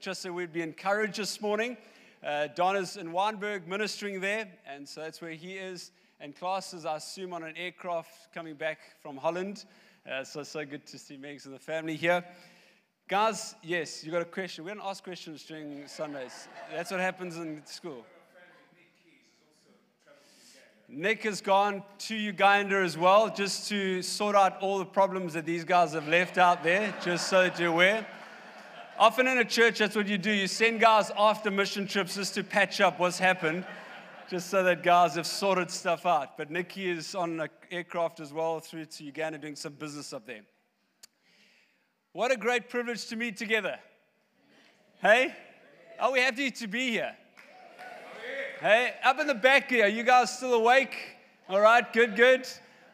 just so we'd be encouraged this morning. Uh, Donna's in Wynberg ministering there, and so that's where he is. And classes, I assume, on an aircraft coming back from Holland. Uh, so, so good to see Megs and the family here. Guys, yes, you got a question. We don't ask questions during Sundays. That's what happens in school. Nick has gone to Uganda as well, just to sort out all the problems that these guys have left out there, just so that you're aware. Often in a church, that's what you do. You send guys after mission trips just to patch up what's happened, just so that guys have sorted stuff out. But Nikki is on an aircraft as well through to Uganda doing some business up there. What a great privilege to meet together. Hey? Are we happy to be here? Hey, up in the back here, you guys still awake? All right, good, good.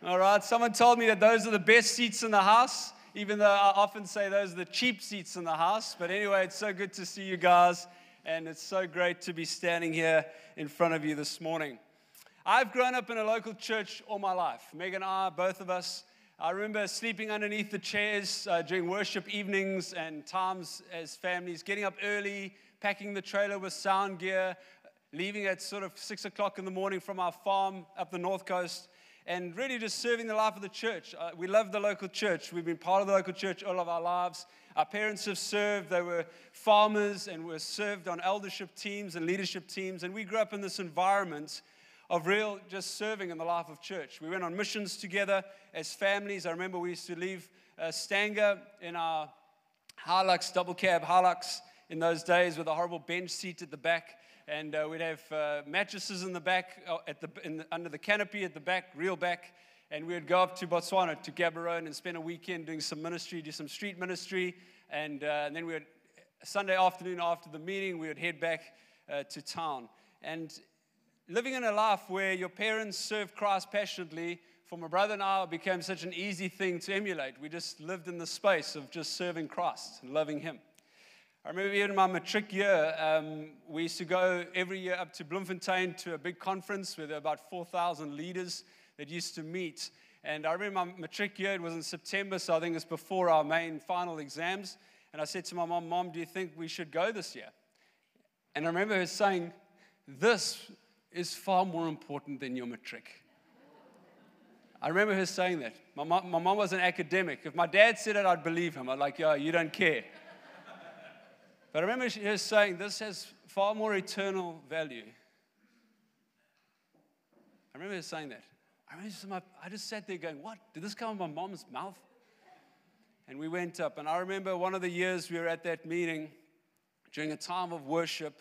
All right, someone told me that those are the best seats in the house, even though I often say those are the cheap seats in the house. But anyway, it's so good to see you guys, and it's so great to be standing here in front of you this morning. I've grown up in a local church all my life. Megan and I, both of us, I remember sleeping underneath the chairs uh, during worship evenings and times as families, getting up early, packing the trailer with sound gear, leaving at sort of six o'clock in the morning from our farm up the north coast, and really just serving the life of the church. Uh, we love the local church. We've been part of the local church all of our lives. Our parents have served. They were farmers and were served on eldership teams and leadership teams. And we grew up in this environment of real just serving in the life of church. We went on missions together as families. I remember we used to leave uh, Stanger in our Hilux, double cab Hilux in those days with a horrible bench seat at the back. And uh, we'd have uh, mattresses in the back, uh, at the, the, under the canopy at the back, real back. And we would go up to Botswana, to Gaborone, and spend a weekend doing some ministry, do some street ministry. And, uh, and then we would, Sunday afternoon after the meeting, we would head back uh, to town. And living in a life where your parents served Christ passionately, for my brother and I, it became such an easy thing to emulate. We just lived in the space of just serving Christ and loving Him. I remember even my matric year, um, we used to go every year up to Bloemfontein to a big conference with about 4,000 leaders that used to meet. And I remember my matric year, it was in September, so I think it's before our main final exams. And I said to my mom, Mom, do you think we should go this year? And I remember her saying, This is far more important than your matric. I remember her saying that. My mom, my mom was an academic. If my dad said it, I'd believe him. I'd like, yeah, you don't care. But I remember her saying, this has far more eternal value. I remember her saying that. I, remember I just sat there going, what? Did this come out of my mom's mouth? And we went up. And I remember one of the years we were at that meeting during a time of worship.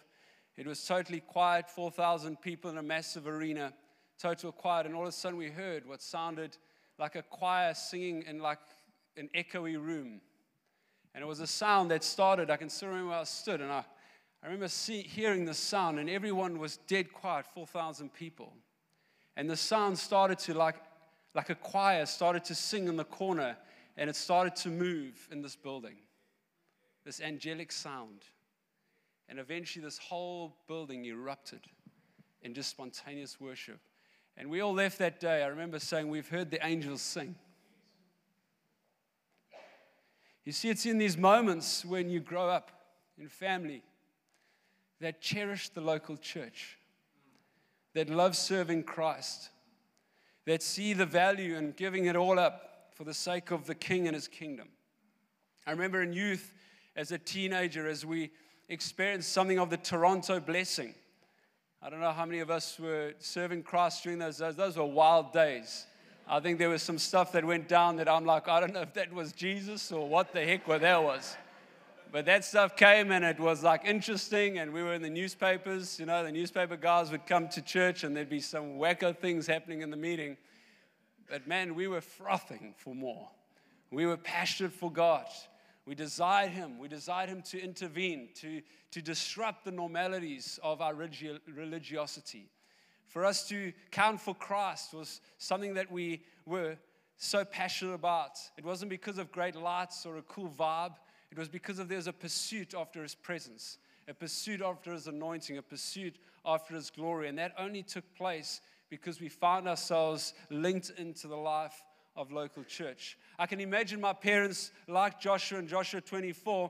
It was totally quiet, 4,000 people in a massive arena, total quiet. And all of a sudden, we heard what sounded like a choir singing in like an echoey room. And it was a sound that started, I can still remember where I stood, and I, I remember see, hearing the sound, and everyone was dead quiet 4,000 people. And the sound started to, like, like a choir, started to sing in the corner, and it started to move in this building. This angelic sound. And eventually, this whole building erupted in just spontaneous worship. And we all left that day. I remember saying, We've heard the angels sing. You see, it's in these moments when you grow up in family that cherish the local church, that love serving Christ, that see the value in giving it all up for the sake of the King and his kingdom. I remember in youth, as a teenager, as we experienced something of the Toronto blessing. I don't know how many of us were serving Christ during those days. Those were wild days. I think there was some stuff that went down that I'm like, I don't know if that was Jesus or what the heck what that was. But that stuff came and it was like interesting, and we were in the newspapers. You know, the newspaper guys would come to church and there'd be some wacko things happening in the meeting. But man, we were frothing for more. We were passionate for God. We desired Him. We desired Him to intervene, to, to disrupt the normalities of our religiosity. For us to count for Christ was something that we were so passionate about. It wasn't because of great lights or a cool vibe, it was because of there's a pursuit after His presence, a pursuit after His anointing, a pursuit after His glory. And that only took place because we found ourselves linked into the life of local church. I can imagine my parents, like Joshua and Joshua 24,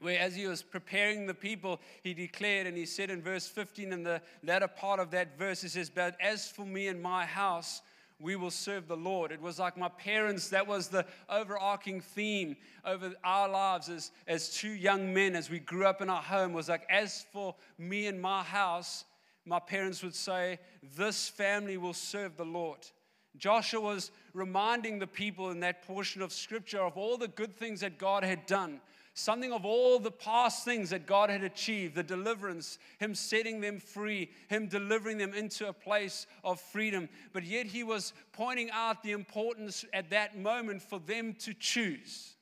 where as he was preparing the people, he declared and he said in verse 15, in the latter part of that verse, he says, But as for me and my house, we will serve the Lord. It was like my parents, that was the overarching theme over our lives as, as two young men as we grew up in our home was like, as for me and my house, my parents would say, This family will serve the Lord. Joshua was reminding the people in that portion of scripture of all the good things that God had done something of all the past things that God had achieved the deliverance, Him setting them free, Him delivering them into a place of freedom. But yet He was pointing out the importance at that moment for them to choose.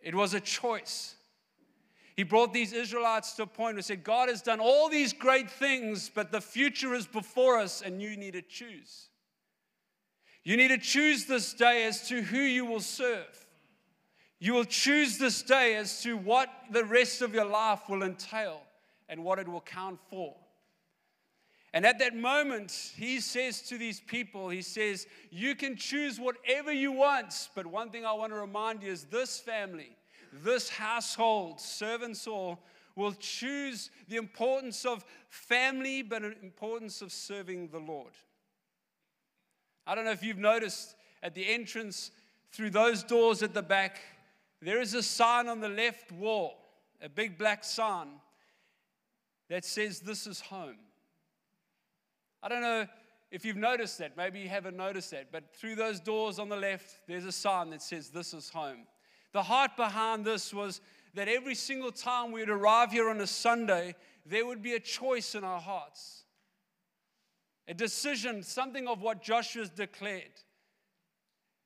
It was a choice. He brought these Israelites to a point where he said, God has done all these great things, but the future is before us, and you need to choose. You need to choose this day as to who you will serve. You will choose this day as to what the rest of your life will entail and what it will count for. And at that moment, he says to these people, he says, You can choose whatever you want, but one thing I want to remind you is this family, this household, servants all, will choose the importance of family, but the importance of serving the Lord. I don't know if you've noticed at the entrance through those doors at the back, there is a sign on the left wall, a big black sign that says, This is home. I don't know if you've noticed that. Maybe you haven't noticed that. But through those doors on the left, there's a sign that says, This is home. The heart behind this was that every single time we would arrive here on a Sunday, there would be a choice in our hearts, a decision, something of what Joshua's declared.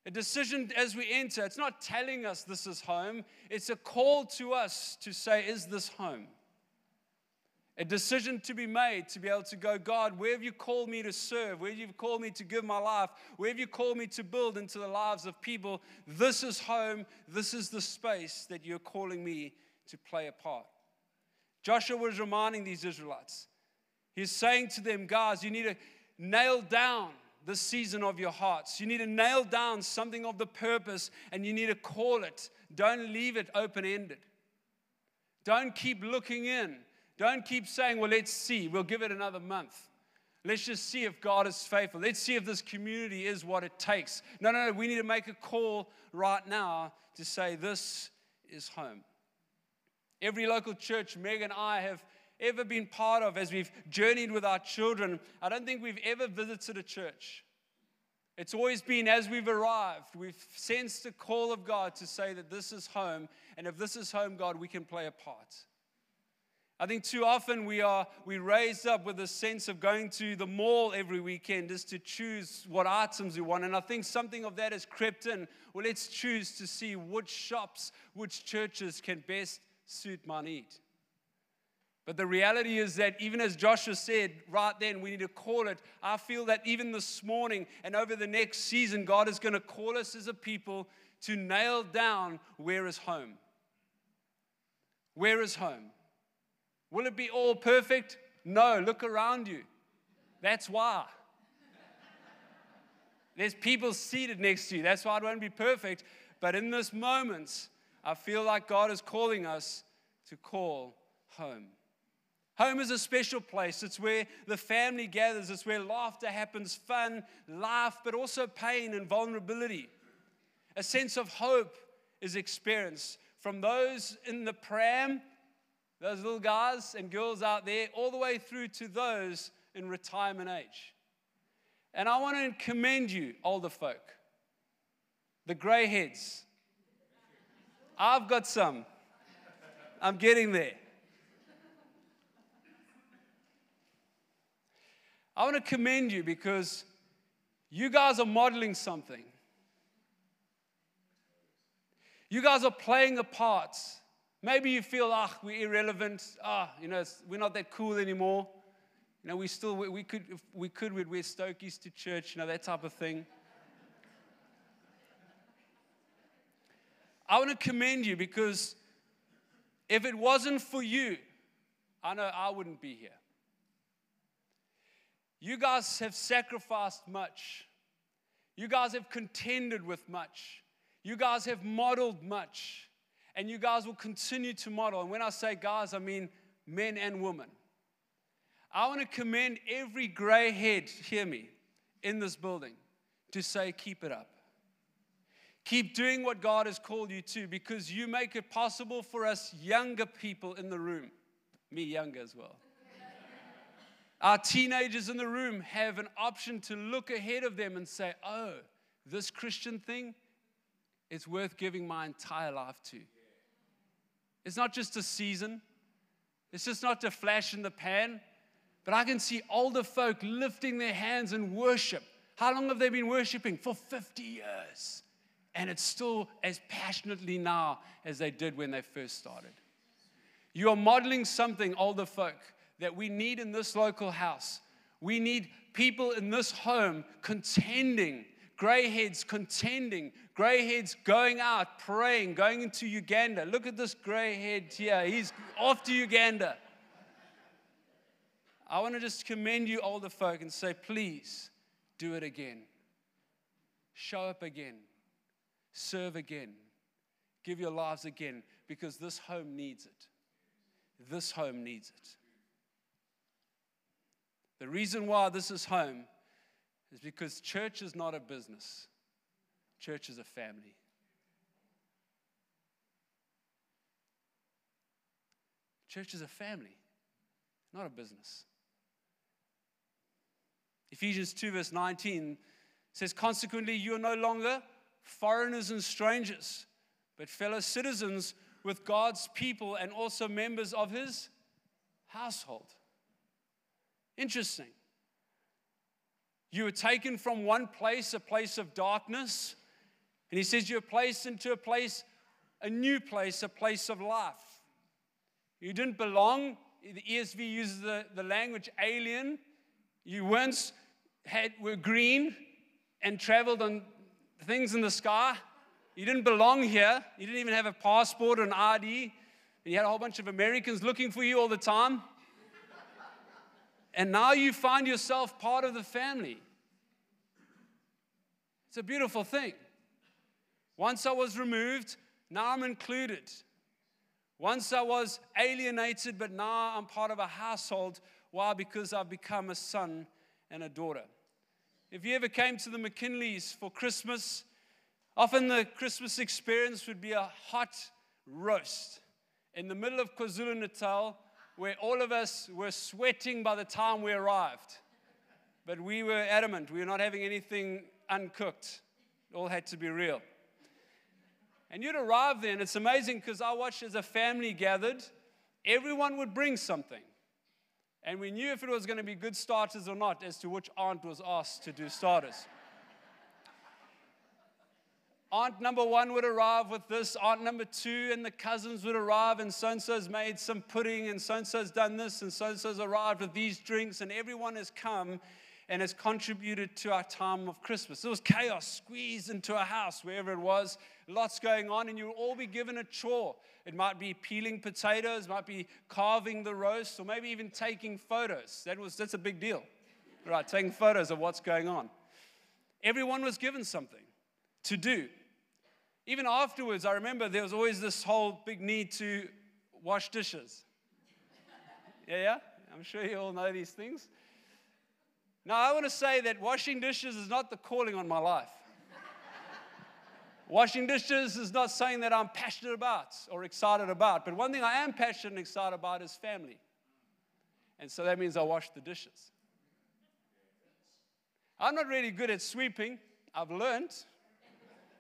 A decision as we enter, it's not telling us this is home, it's a call to us to say, Is this home? A decision to be made to be able to go, God, where have you called me to serve? Where have you called me to give my life? Where have you called me to build into the lives of people? This is home. This is the space that you're calling me to play a part. Joshua was reminding these Israelites. He's saying to them, guys, you need to nail down this season of your hearts. You need to nail down something of the purpose and you need to call it. Don't leave it open ended. Don't keep looking in. Don't keep saying, well, let's see. We'll give it another month. Let's just see if God is faithful. Let's see if this community is what it takes. No, no, no. We need to make a call right now to say, this is home. Every local church, Meg and I have ever been part of as we've journeyed with our children, I don't think we've ever visited a church. It's always been as we've arrived, we've sensed the call of God to say that this is home, and if this is home, God, we can play a part. I think too often we are we raised up with a sense of going to the mall every weekend just to choose what items we want. And I think something of that has crept in. Well, let's choose to see which shops, which churches can best suit my need. But the reality is that even as Joshua said right then, we need to call it. I feel that even this morning and over the next season, God is going to call us as a people to nail down where is home. Where is home? Will it be all perfect? No, look around you. That's why. There's people seated next to you. That's why it won't be perfect. But in this moment, I feel like God is calling us to call home. Home is a special place. It's where the family gathers, it's where laughter happens, fun, laugh, but also pain and vulnerability. A sense of hope is experienced from those in the pram, those little guys and girls out there, all the way through to those in retirement age. And I want to commend you, older folk, the grey heads. I've got some. I'm getting there. I want to commend you because you guys are modeling something. You guys are playing a part. Maybe you feel, ah, oh, we're irrelevant. Ah, oh, you know, we're not that cool anymore. You know, we still, we could, if we could, we'd wear stokies to church, you know, that type of thing. I want to commend you because if it wasn't for you, I know I wouldn't be here. You guys have sacrificed much. You guys have contended with much. You guys have modeled much. and you guys will continue to model. And when I say guys, I mean men and women. I want to commend every gray head, hear me, in this building to say, keep it up. Keep doing what God has called you to because you make it possible for us younger people in the room, me younger as well. Our teenagers in the room have an option to look ahead of them and say, oh, this Christian thing, it's worth giving my entire life to. It's not just a season, it's just not a flash in the pan, but I can see older folk lifting their hands in worship. How long have they been worshiping? For 50 years. And it's still as passionately now as they did when they first started. You are modeling something, older folk, that we need in this local house. We need people in this home contending Grey heads contending, grey heads going out, praying, going into Uganda. Look at this grey head here. He's off to Uganda. I want to just commend you, older folk, and say, please do it again. Show up again. Serve again. Give your lives again because this home needs it. This home needs it. The reason why this is home is because church is not a business, church is a family. Church is a family, not a business. Ephesians 2, verse 19 says, Consequently, you are no longer foreigners and strangers, but fellow citizens with God's people and also members of his household. Interesting. You were taken from one place, a place of darkness, and he says you're placed into a place, a new place, a place of life. You didn't belong. The ESV uses the, the language alien. You once had, were green and traveled on things in the sky. You didn't belong here. You didn't even have a passport or an ID. And you had a whole bunch of Americans looking for you all the time. And now you find yourself part of the family. It's a beautiful thing. Once I was removed, now I'm included. Once I was alienated, but now I'm part of a household. Why? Because I've become a son and a daughter. If you ever came to the McKinleys for Christmas, often the Christmas experience would be a hot roast in the middle of KwaZulu Natal where all of us were sweating by the time we arrived. But we were adamant. We were not having anything uncooked. It all had to be real. And you'd arrive there, and it's amazing because I watched as a family gathered, everyone would bring something. And we knew if it was going to be good starters or not as to which aunt was asked to do starters. Aunt number one would arrive with this, aunt number two, and the cousins would arrive, and so and so's made some pudding, and so and so's done this, and so and so's arrived with these drinks, and everyone has come and has contributed to our time of Christmas. There was chaos squeezed into a house, wherever it was, lots going on, and you'll all be given a chore. It might be peeling potatoes, might be carving the roast, or maybe even taking photos. That was, that's a big deal, right? Taking photos of what's going on. Everyone was given something to do. Even afterwards, I remember there was always this whole big need to wash dishes. Yeah, yeah? I'm sure you all know these things. Now, I want to say that washing dishes is not the calling on my life. washing dishes is not something that I'm passionate about or excited about. But one thing I am passionate and excited about is family. And so that means I wash the dishes. I'm not really good at sweeping. I've learned.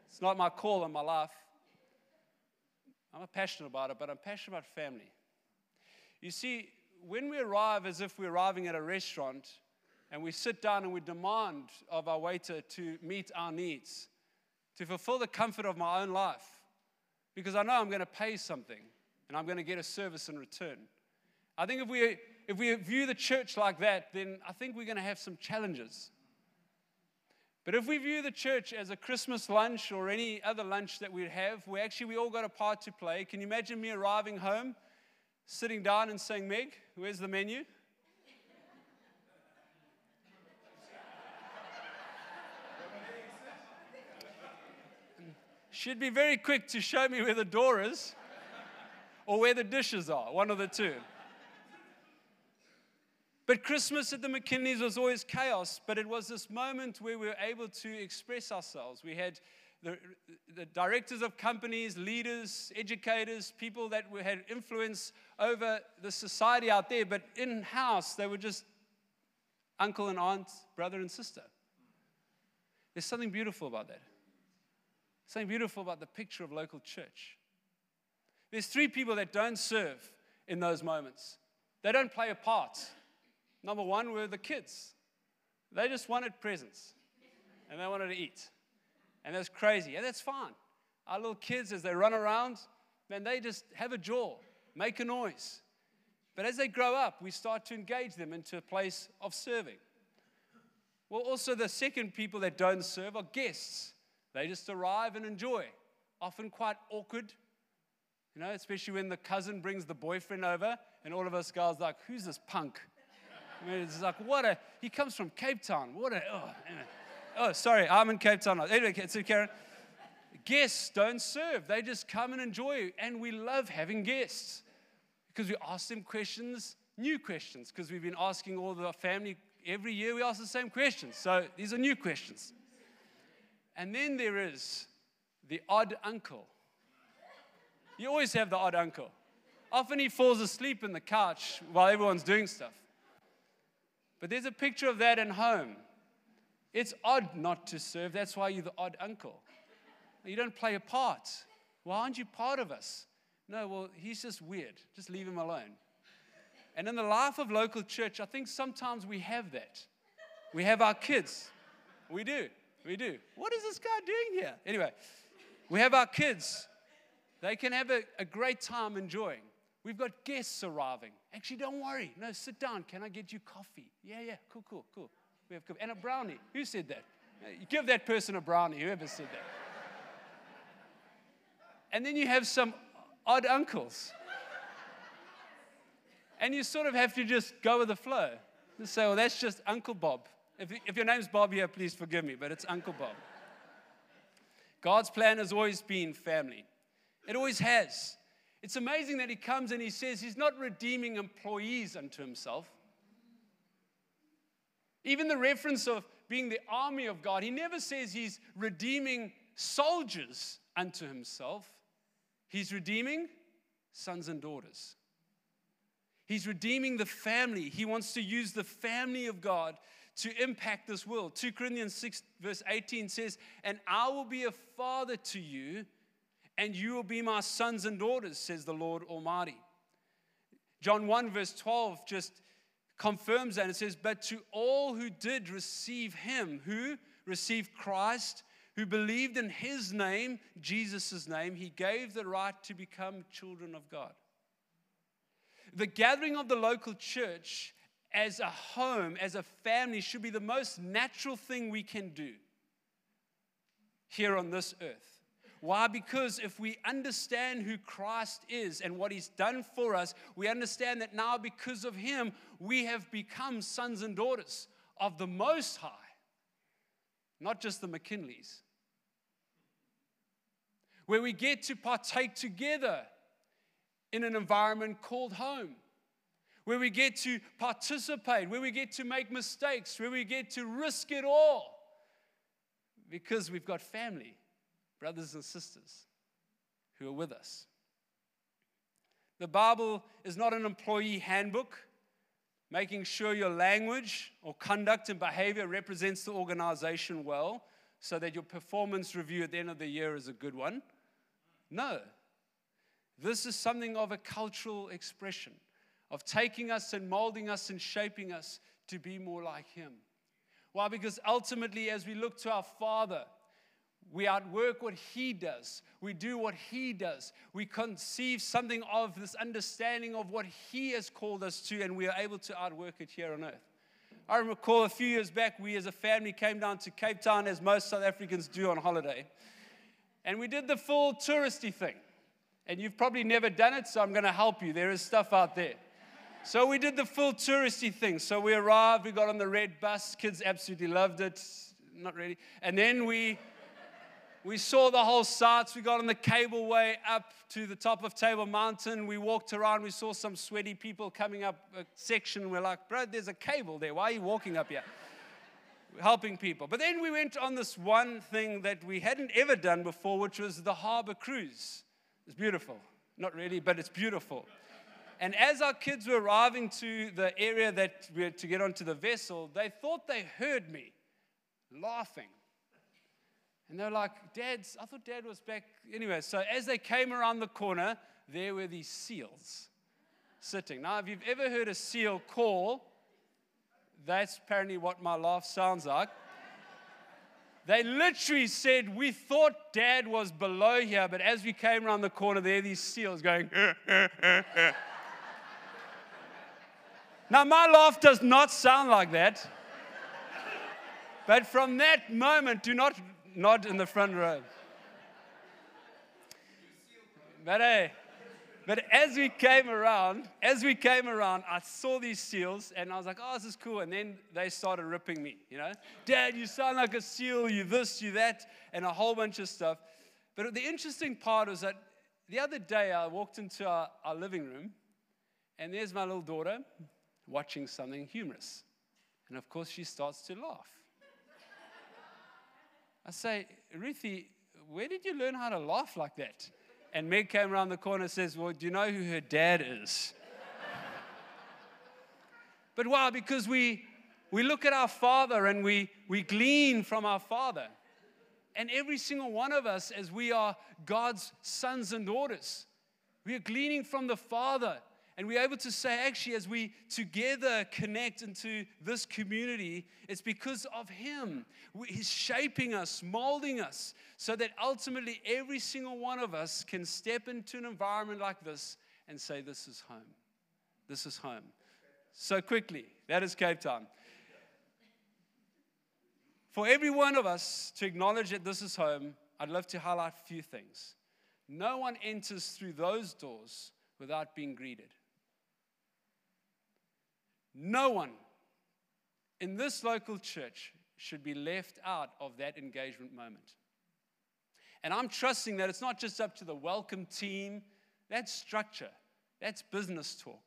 It's not my call in my life. I'm not passionate about it, but I'm passionate about family. You see, when we arrive as if we're arriving at a restaurant and we sit down and we demand of our waiter to meet our needs, to fulfill the comfort of my own life, because I know I'm going to pay something and I'm going to get a service in return. I think if we, if we view the church like that, then I think we're going to have some challenges. But if we view the church as a Christmas lunch or any other lunch that we have, we actually we all got a part to play. Can you imagine me arriving home, sitting down and saying, Meg, where's the menu? She'd be very quick to show me where the door is. or where the dishes are, one of the two. But Christmas at the McKinleys was always chaos, but it was this moment where we were able to express ourselves. We had the, the directors of companies, leaders, educators, people that had influence over the society out there, but in house, they were just uncle and aunt, brother and sister. There's something beautiful about that. Something beautiful about the picture of local church. There's three people that don't serve in those moments, they don't play a part. Number one were the kids. They just wanted presents and they wanted to eat. And that's crazy. And that's fine. Our little kids, as they run around, man, they just have a jaw, make a noise. But as they grow up, we start to engage them into a place of serving. Well, also, the second people that don't serve are guests. They just arrive and enjoy, often quite awkward, you know, especially when the cousin brings the boyfriend over, and all of us guys like, who's this punk? I mean, it's like, what a, he comes from Cape Town. What a, oh, oh sorry, I'm in Cape Town. Anyway, so Karen, guests don't serve. They just come and enjoy. And we love having guests because we ask them questions, new questions, because we've been asking all the family every year, we ask the same questions. So these are new questions. And then there is the odd uncle. You always have the odd uncle. Often he falls asleep in the couch while everyone's doing stuff. But there's a picture of that in home. It's odd not to serve. That's why you're the odd uncle. You don't play a part. Why aren't you part of us? No, well, he's just weird. Just leave him alone. And in the life of local church, I think sometimes we have that. We have our kids. We do. We do. What is this guy doing here? Anyway, we have our kids. They can have a, a great time enjoying. We've got guests arriving. Actually, don't worry. No, sit down. Can I get you coffee? Yeah, yeah. Cool, cool, cool. We have coffee. And a brownie. Who said that? You give that person a brownie, whoever said that. And then you have some odd uncles. And you sort of have to just go with the flow. Just say, well, that's just Uncle Bob. If, if your name's Bob here, please forgive me, but it's Uncle Bob. God's plan has always been family. It always has. It's amazing that he comes and he says he's not redeeming employees unto himself. Even the reference of being the army of God, he never says he's redeeming soldiers unto himself. He's redeeming sons and daughters. He's redeeming the family. He wants to use the family of God to impact this world. 2 Corinthians 6, verse 18 says, And I will be a father to you and you will be my sons and daughters, says the Lord Almighty. John 1, verse 12 just confirms that. It says, But to all who did receive him, who received Christ, who believed in his name, Jesus' name, he gave the right to become children of God. The gathering of the local church as a home, as a family, should be the most natural thing we can do here on this earth. Why? Because if we understand who Christ is and what he's done for us, we understand that now because of him, we have become sons and daughters of the Most High, not just the McKinleys. Where we get to partake together in an environment called home where we get to participate, where we get to make mistakes, where we get to risk it all because we've got family brothers and sisters who are with us. The Bible is not an employee handbook, making sure your language or conduct and behavior represents the organization well so that your performance review at the end of the year is a good one. No. This is something of a cultural expression of taking us and molding us and shaping us to be more like Him. Why? Because ultimately, as we look to our Father, we outwork what he does. We do what he does. We conceive something of this understanding of what he has called us to, and we are able to outwork it here on earth. I recall a few years back, we as a family came down to Cape Town, as most South Africans do on holiday. And we did the full touristy thing. And you've probably never done it, so I'm going to help you. There is stuff out there. So we did the full touristy thing. So we arrived, we got on the red bus. Kids absolutely loved it. Not really. And then we we saw the whole sights. We got on the cableway up to the top of Table Mountain. We walked around. We saw some sweaty people coming up a section. We're like, bro, there's a cable there. Why are you walking up here? Helping people. But then we went on this one thing that we hadn't ever done before, which was the harbor cruise. It's beautiful. Not really, but it's beautiful. And as our kids were arriving to the area that we had to get onto the vessel, they thought they heard me laughing. And they're like, Dad's, I thought Dad was back. Anyway, so as they came around the corner, there were these seals sitting. Now, if you've ever heard a seal call, that's apparently what my laugh sounds like. They literally said, We thought dad was below here, but as we came around the corner, there these seals going. now, my laugh does not sound like that. But from that moment, do not nod in the front row. But hey, but as we came around, as we came around, I saw these seals and I was like, oh, this is cool. And then they started ripping me, you know? Dad, you sound like a seal, you this, you that, and a whole bunch of stuff. But the interesting part was that the other day I walked into our, our living room and there's my little daughter watching something humorous. And of course, she starts to laugh. I say, Ruthie, where did you learn how to laugh like that? And Meg came around the corner and says, Well, do you know who her dad is? but why? Because we, we look at our father and we, we glean from our father. And every single one of us, as we are God's sons and daughters, we are gleaning from the Father. And we're able to say, actually, as we together connect into this community, it's because of Him. He's shaping us, molding us, so that ultimately every single one of us can step into an environment like this and say, This is home. This is home. So quickly, that is Cape Town. For every one of us to acknowledge that this is home, I'd love to highlight a few things. No one enters through those doors without being greeted. No one in this local church should be left out of that engagement moment. And I'm trusting that it's not just up to the welcome team, that's structure, that's business talk.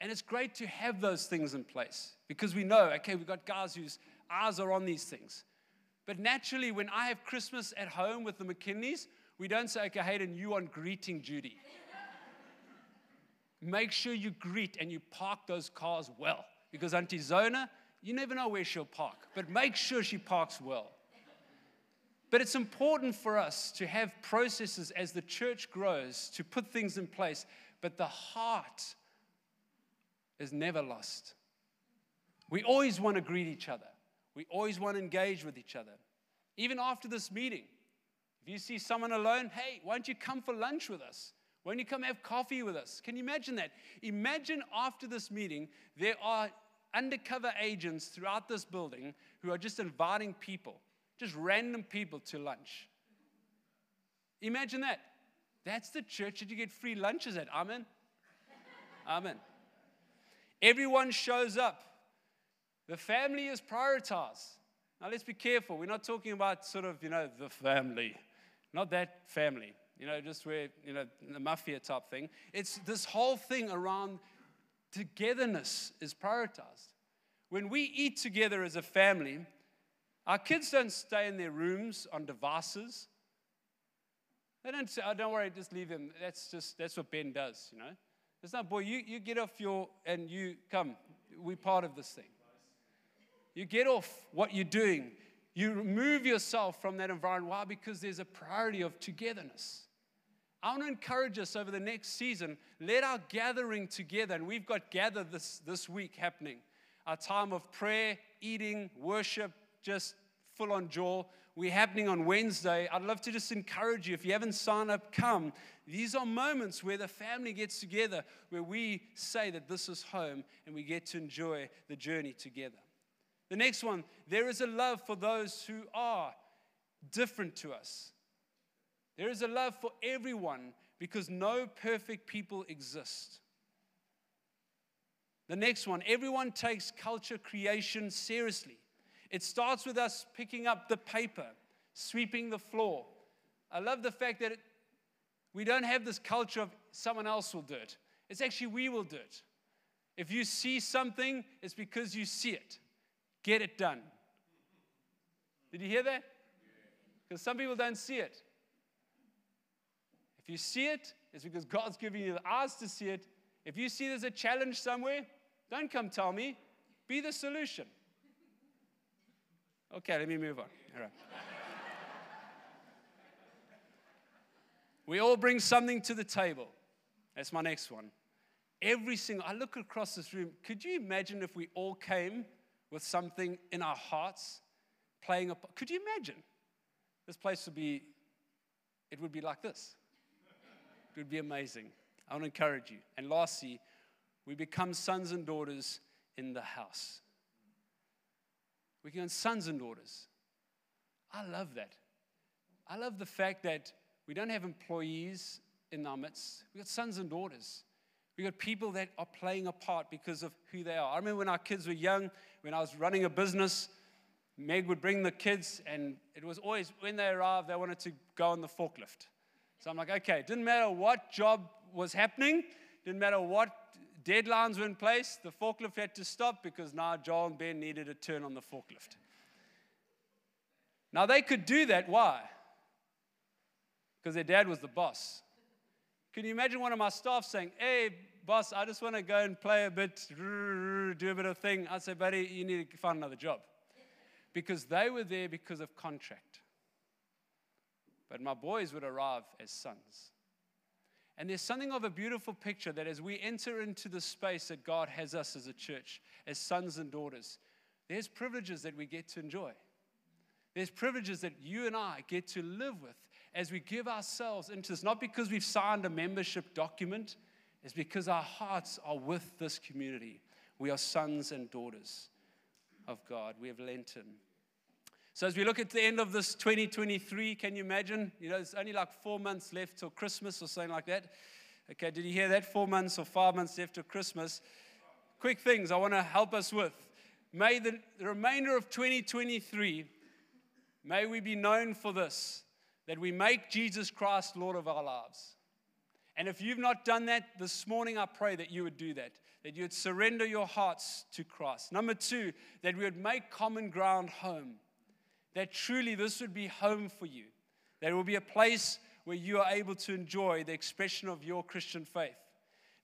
And it's great to have those things in place because we know, okay, we've got guys whose eyes are on these things. But naturally, when I have Christmas at home with the McKinleys, we don't say, okay, Hayden, you on greeting duty. Make sure you greet and you park those cars well. Because Auntie Zona, you never know where she'll park, but make sure she parks well. But it's important for us to have processes as the church grows to put things in place, but the heart is never lost. We always want to greet each other, we always want to engage with each other. Even after this meeting, if you see someone alone, hey, why don't you come for lunch with us? Why don't you come have coffee with us? Can you imagine that? Imagine after this meeting, there are undercover agents throughout this building who are just inviting people, just random people to lunch. Imagine that. That's the church that you get free lunches at. Amen. Amen. Everyone shows up. The family is prioritized. Now let's be careful. We're not talking about sort of, you know, the family, not that family you know, just where, you know, the mafia type thing. It's this whole thing around togetherness is prioritized. When we eat together as a family, our kids don't stay in their rooms on devices. They don't say, oh, don't worry, just leave them. That's just, that's what Ben does, you know. It's not, boy, you, you get off your, and you come. We're part of this thing. You get off what you're doing. You remove yourself from that environment. Why? Because there's a priority of togetherness. I want to encourage us over the next season. Let our gathering together, and we've got gather this, this week happening. Our time of prayer, eating, worship, just full on jaw. We're happening on Wednesday. I'd love to just encourage you. If you haven't signed up, come. These are moments where the family gets together, where we say that this is home and we get to enjoy the journey together. The next one, there is a love for those who are different to us. There is a love for everyone because no perfect people exist. The next one, everyone takes culture creation seriously. It starts with us picking up the paper, sweeping the floor, I love the fact that it, we don't have this culture of someone else will do it. It's actually we will do it. If you see something, it's because you see it. Get it done. Did you hear that? Because some people don't see it. If you see it, it's because God's giving you the eyes to see it. If you see there's a challenge somewhere, don't come tell me. Be the solution. Okay, let me move on. All right. we all bring something to the table. That's my next one. Every single, I look across this room. Could you imagine if we all came with something in our hearts, playing a Could you imagine? This place would be, it would be like this. It would be amazing. I want to encourage you. And lastly, we become sons and daughters in the house. We become sons and daughters. I love that. I love the fact that we don't have employees in our midst. We've got sons and daughters. We've got people that are playing a part because of who they are. I remember when our kids were young, when I was running a business, Meg would bring the kids, and it was always when they arrived, they wanted to go on the forklift. So I'm like, okay, didn't matter what job was happening, didn't matter what deadlines were in place, the forklift had to stop because now Joel and Ben needed a turn on the forklift. Now they could do that. Why? Because their dad was the boss. Can you imagine one of my staff saying, Hey, boss, I just want to go and play a bit, do a bit of thing? I'd say, buddy, you need to find another job. Because they were there because of contract. But my boys would arrive as sons. And there's something of a beautiful picture that as we enter into the space that God has us as a church, as sons and daughters, there's privileges that we get to enjoy. There's privileges that you and I get to live with as we give ourselves into this, not because we've signed a membership document, it's because our hearts are with this community. We are sons and daughters of God. We have Lenten. So, as we look at the end of this 2023, can you imagine? You know, it's only like four months left till Christmas or something like that. Okay, did you hear that? Four months or five months left till Christmas. Quick things I want to help us with. May the, the remainder of 2023, may we be known for this that we make Jesus Christ Lord of our lives. And if you've not done that this morning, I pray that you would do that, that you would surrender your hearts to Christ. Number two, that we would make common ground home, that truly this would be home for you, that it will be a place where you are able to enjoy the expression of your Christian faith.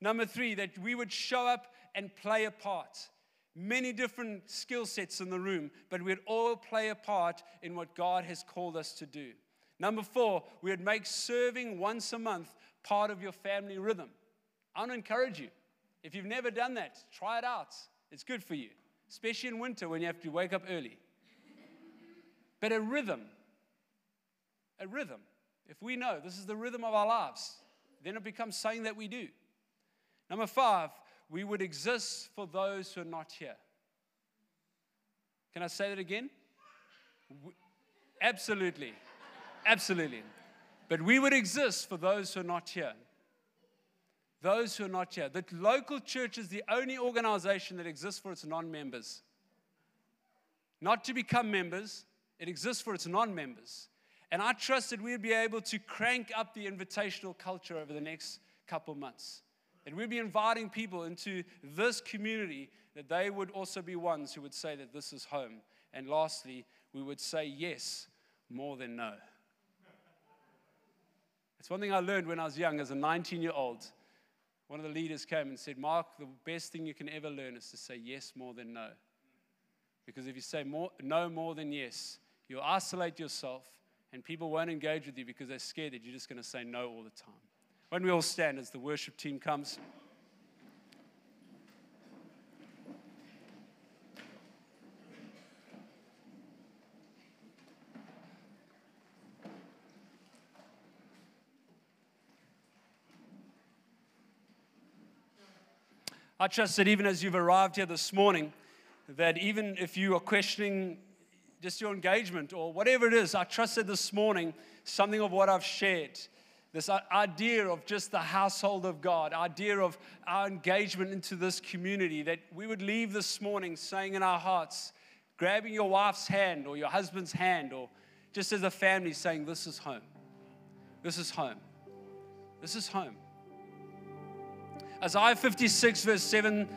Number three, that we would show up and play a part. Many different skill sets in the room, but we'd all play a part in what God has called us to do. Number four, we would make serving once a month part of your family rhythm. I want to encourage you. If you've never done that, try it out. It's good for you, especially in winter when you have to wake up early. But a rhythm, a rhythm. If we know this is the rhythm of our lives, then it becomes something that we do. Number five, we would exist for those who are not here. Can I say that again? Absolutely. Absolutely. But we would exist for those who are not here. Those who are not here. The local church is the only organization that exists for its non members. Not to become members, it exists for its non members. And I trust that we'd be able to crank up the invitational culture over the next couple months. That we'd be inviting people into this community, that they would also be ones who would say that this is home. And lastly, we would say yes more than no. It's one thing I learned when I was young as a 19 year old. One of the leaders came and said, Marc, the best thing you can ever learn is to say yes more than no. Because if you say more, no more than yes, you'll isolate yourself and people won't engage with you because they're scared that you're just going to say no all the time. When we all stand as the worship team comes. I trust that even as you've arrived here this morning, that even if you are questioning just your engagement or whatever it is, I trusted this morning something of what I've shared, this idea of just the household of God, idea of our engagement into this community, that we would leave this morning saying in our hearts, grabbing your wife's hand or your husband's hand, or just as a family saying, This is home. This is home. This is home. Isaiah 56, verse 7,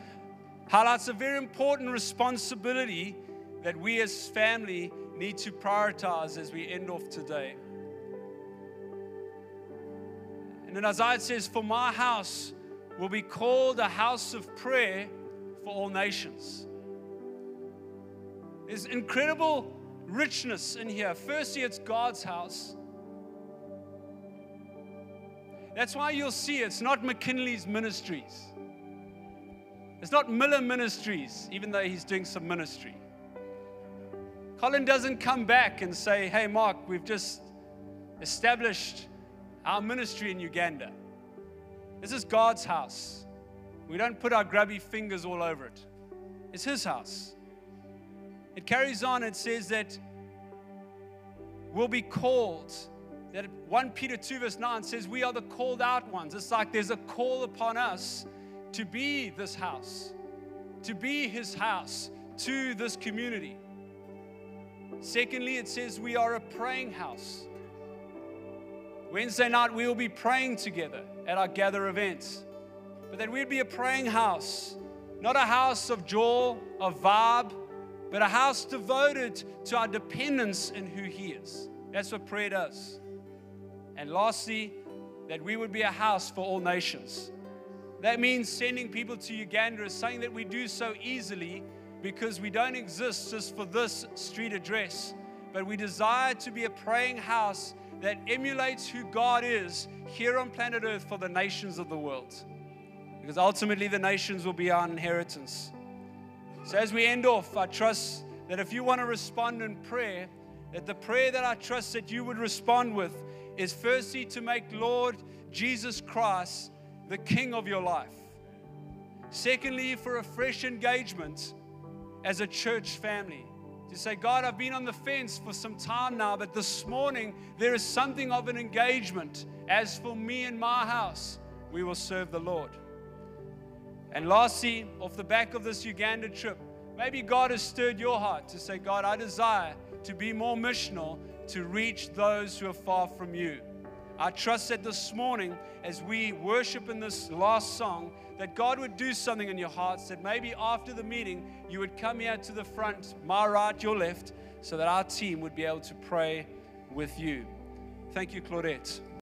highlights a very important responsibility that we as family need to prioritize as we end off today. And then Isaiah says, For my house will be called a house of prayer for all nations. There's incredible richness in here. Firstly, it's God's house. That's why you'll see it's not McKinley's ministries. It's not Miller Ministries, even though he's doing some ministry. Colin doesn't come back and say, Hey, Marc, we've just established our ministry in Uganda. This is God's house. We don't put our grubby fingers all over it, it's His house. It carries on, it says that we'll be called. That 1 Peter 2, verse 9 says, We are the called out ones. It's like there's a call upon us to be this house, to be His house to this community. Secondly, it says we are a praying house. Wednesday night, we will be praying together at our gather events. But that we'd be a praying house, not a house of jaw, of vibe, but a house devoted to our dependence in who He is. That's what prayer does. And lastly, that we would be a house for all nations. That means sending people to Uganda is something that we do so easily because we don't exist just for this street address, but we desire to be a praying house that emulates who God is here on planet Earth for the nations of the world. Because ultimately, the nations will be our inheritance. So, as we end off, I trust that if you want to respond in prayer, that the prayer that I trust that you would respond with is firstly to make Lord Jesus Christ the King of your life. Secondly, for a fresh engagement as a church family. To say, God, I've been on the fence for some time now, but this morning there is something of an engagement. As for me and my house, we will serve the Lord. And lastly, off the back of this Uganda trip, maybe God has stirred your heart to say, God, I desire to be more missional to reach those who are far from you. I trust that this morning, as we worship in this last song, that God would do something in your hearts, that maybe after the meeting, you would come here to the front, my right, your left, so that our team would be able to pray with you. Thank you, Claudette.